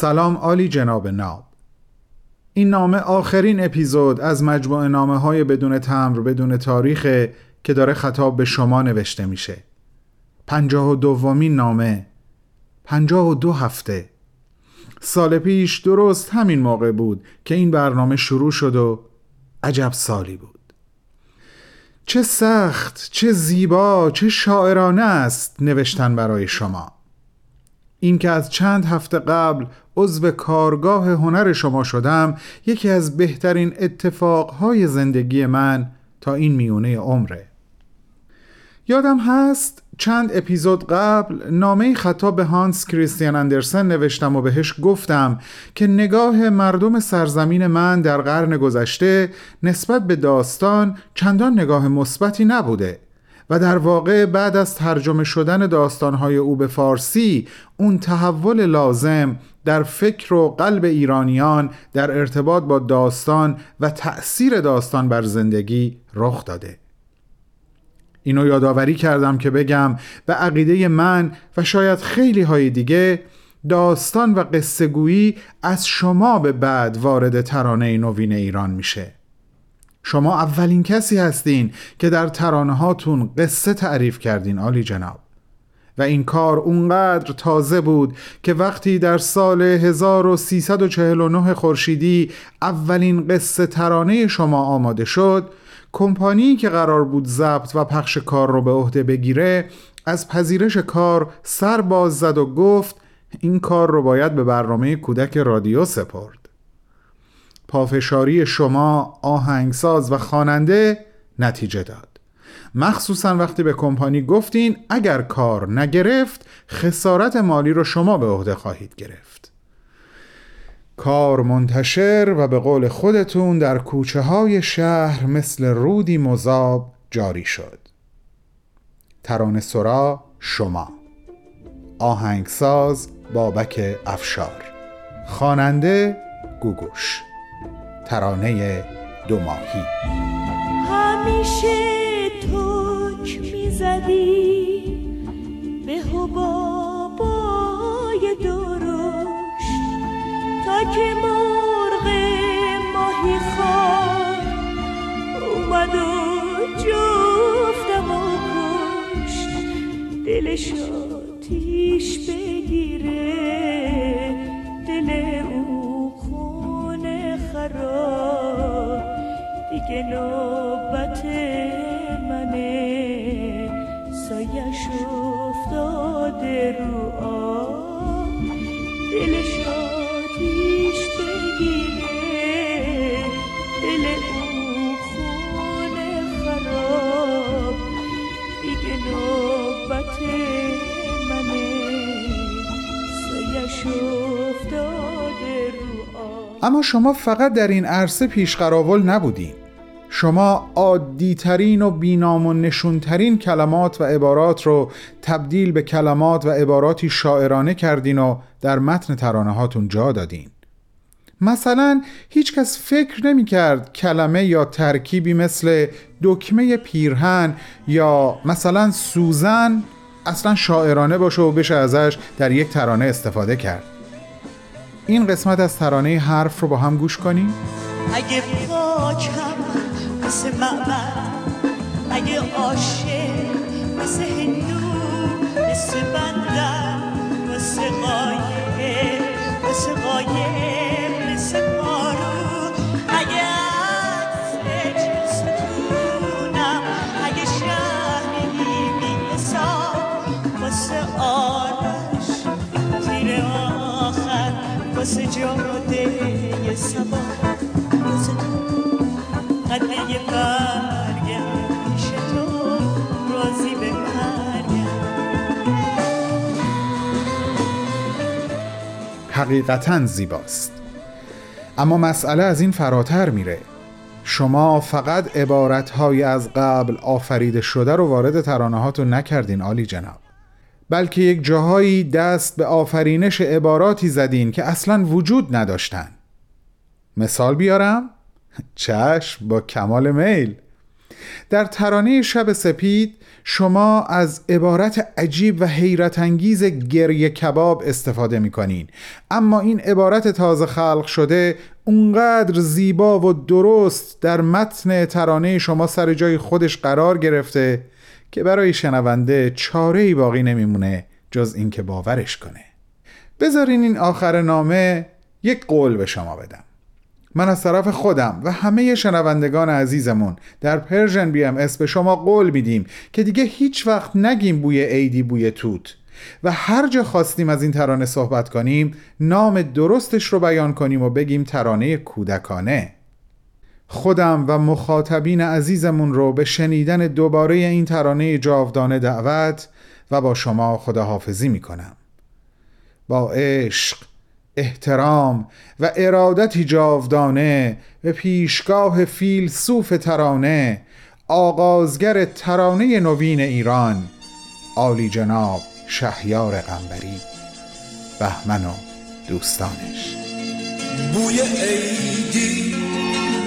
سلام عالی جناب ناب. این نامه آخرین اپیزود از مجموعه نامه های بدون تمر بدون تاریخ که داره خطاب به شما نوشته میشه. پنجاه و دومین نامه. پنجاه و دو هفته. سال پیش درست همین موقع بود که این برنامه شروع شد و عجب سالی بود. چه سخت چه زیبا چه شاعرانه است نوشتن برای شما. این که از چند هفته قبل عضو کارگاه هنر شما شدم یکی از بهترین اتفاقهای زندگی من تا این میونه عمره. یادم هست چند اپیزود قبل نامه خطاب به هانس کریستیان اندرسن نوشتم و بهش گفتم که نگاه مردم سرزمین من در قرن گذشته نسبت به داستان چندان نگاه مثبتی نبوده و در واقع بعد از ترجمه شدن داستانهای او به فارسی اون تحول لازم در فکر و قلب ایرانیان در ارتباط با داستان و تأثیر داستان بر زندگی رخ داده. اینو یادآوری کردم که بگم به عقیده من و شاید خیلی های دیگه داستان و قصه گویی از شما به بعد وارد ترانه نوین ایران میشه. شما اولین کسی هستین که در ترانه هاتون قصه تعریف کردین آلی جناب. و این کار اونقدر تازه بود که وقتی در سال 1349 خورشیدی اولین قصه ترانه شما آماده شد کمپانی که قرار بود ضبط و پخش کار رو به عهده بگیره از پذیرش کار سر باز زد و گفت این کار رو باید به برنامه کودک رادیو سپرد. پافشاری شما آهنگساز و خواننده نتیجه داد. مخصوصا وقتی به کمپانی گفتین اگر کار نگرفت خسارت مالی رو شما به عهده خواهید گرفت. کار منتشر و به قول خودتون در کوچه های شهر مثل رودی مذاب جاری شد. ترانه سرا شما. آهنگساز بابک افشار. خواننده گوگوش. ترانه دو ماهی. همیشه می‌زدی به حبابای درشت تا که مرغ ماهی خار اومد و جفتم و کشت دلش آتیش بگیره دل خراب. دیگه نوبت منه. سایش افتاده رو آب. دلش آتیش بگیره. دل اون خونه خراب. دیگه نوبت منه. سایش افتاده رو اما شما فقط در این عرصه پیشقراول نبودین. شما عادیترین و بینام و نشونترین کلمات و عبارات رو تبدیل به کلمات و عباراتی شاعرانه کردین و در متن ترانه هاتون جا دادین. مثلا هیچکس فکر نمی کرد کلمه یا ترکیبی مثل دکمه پیرهن یا مثلا سوزن اصلا شاعرانه باشه و بشه ازش در یک ترانه استفاده کرد. این قسمت از ترانه حرف رو با هم گوش کنیم. اگه پاکم مثل معبد اگه عاشق مثل هندو مثل بندر مثل قایم مثل قایم مثل پارو. اگه اصل ستونم اگه شهری بی حساب واسه آرش تیر سبا. حقیقتا زیباست. اما مسئله از این فراتر میره. شما فقط عبارتهای از قبل آفریده شده رو وارد ترانه نکردین عالی جناب. بلکه یک جاهایی دست به آفرینش عباراتی زدین که اصلا وجود نداشتن. مثال بیارم؟ چشم با کمال میل. در ترانه شب سپید شما از عبارت عجیب و حیرت انگیز گریه کباب استفاده می کنین اما این عبارت تازه خلق شده اونقدر زیبا و درست در متن ترانه شما سر جای خودش قرار گرفته که برای شنونده چاره ای باقی نمیمونه جز اینکه باورش کنه. بذارین این آخر نامه یک قول به شما بدم. من از طرف خودم و همه شنوندگان عزیزمون در Persian BMS به شما قول میدیم که دیگه هیچ وقت نگیم بوی عیدی بوی توپ و هر جا خواستیم از این ترانه صحبت کنیم نام درستش رو بیان کنیم و بگیم ترانه کودکانه. خودم و مخاطبین عزیزمون رو به شنیدن دوباره این ترانه جاودانه دعوت و با شما خداحافظی می‌کنم. با عشق احترام و ارادتی جاودانه به پیشگاه فیلسوف ترانه آغازگر ترانه نوین ایران عالی جناب شهیار قنبری بهمن و دوستانش. بوی عیدی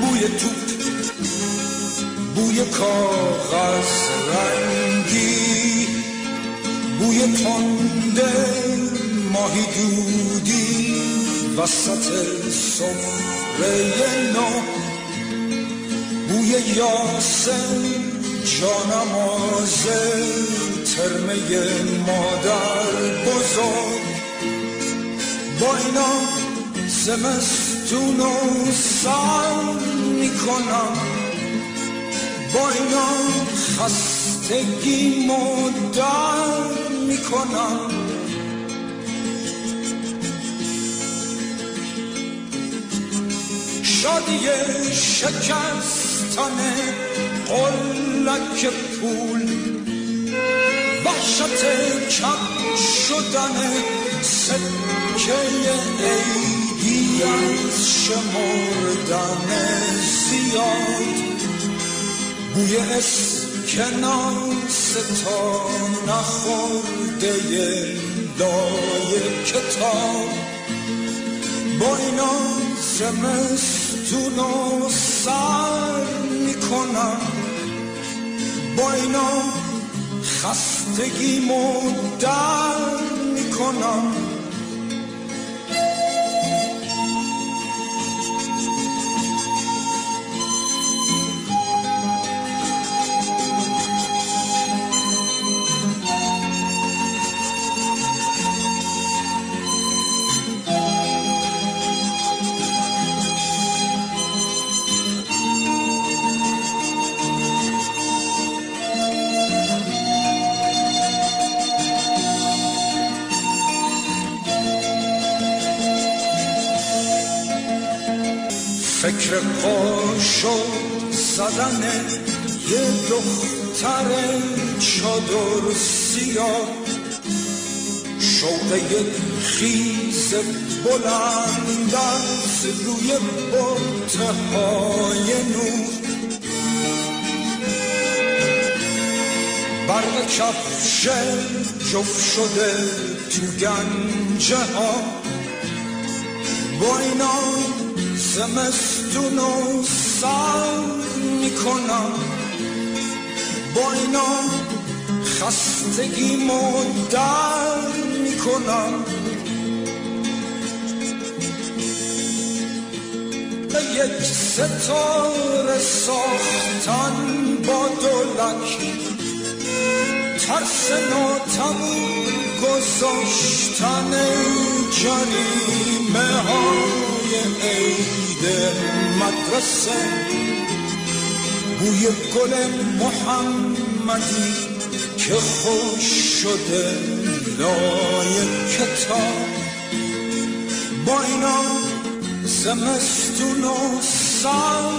بوی توت بوی کاغذ رنگی بوی تنده ماهی دودی. وسط سفره نو بوی یاسم جانمازه ترمه مادر بزرگ. با اینا زمستون و سر می‌کنم. با اینا خستگی مدر می‌کنم. شادی شکستن قلک پول وحشت کم شدن سکه عیدی از شمردن زیاد. بوی اسکناس تا نخورده لای کتاب. با اینا زمستون و سر می‌کنم. با اینا خستگی در می‌کنم. فکر پا شد زدن یه دختر چادر سیاه. شوق یک خیز بلند از روی بطه نور. برق کفش جفت شده تو گنجه ها با اینا زمستون و سر می‌کنم. با اینا خستگی در می‌کنم. یک ستاره ساختن با دولک ترس ناتمون گذاشتن جریمه های عید مدرسه بوی گل محمدی که خوش شده لای کتاب. با اینا زمستون و سر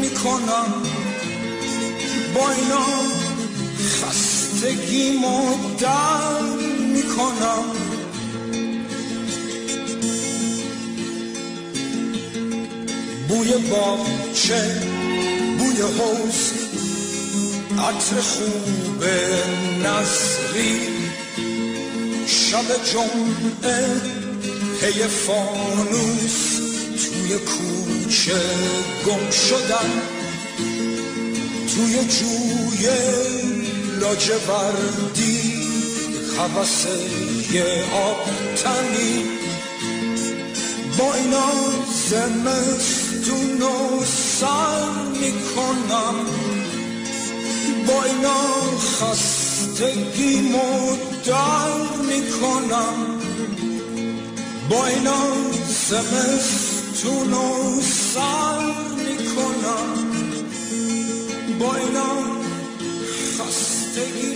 می‌کنم با اینا خستگی در می‌کنم. بوی باغچه بوی حوز عطر خوب نصری شب جمعه پی فانوس توی کوچه گم شدن توی جوی لاجوردی یه آب تنی با اینا زمستون و سر می‌کنم. با اینا خستگی مدر می‌کنم. با اینا زمستون و سر می‌کنم. با اینا خستگی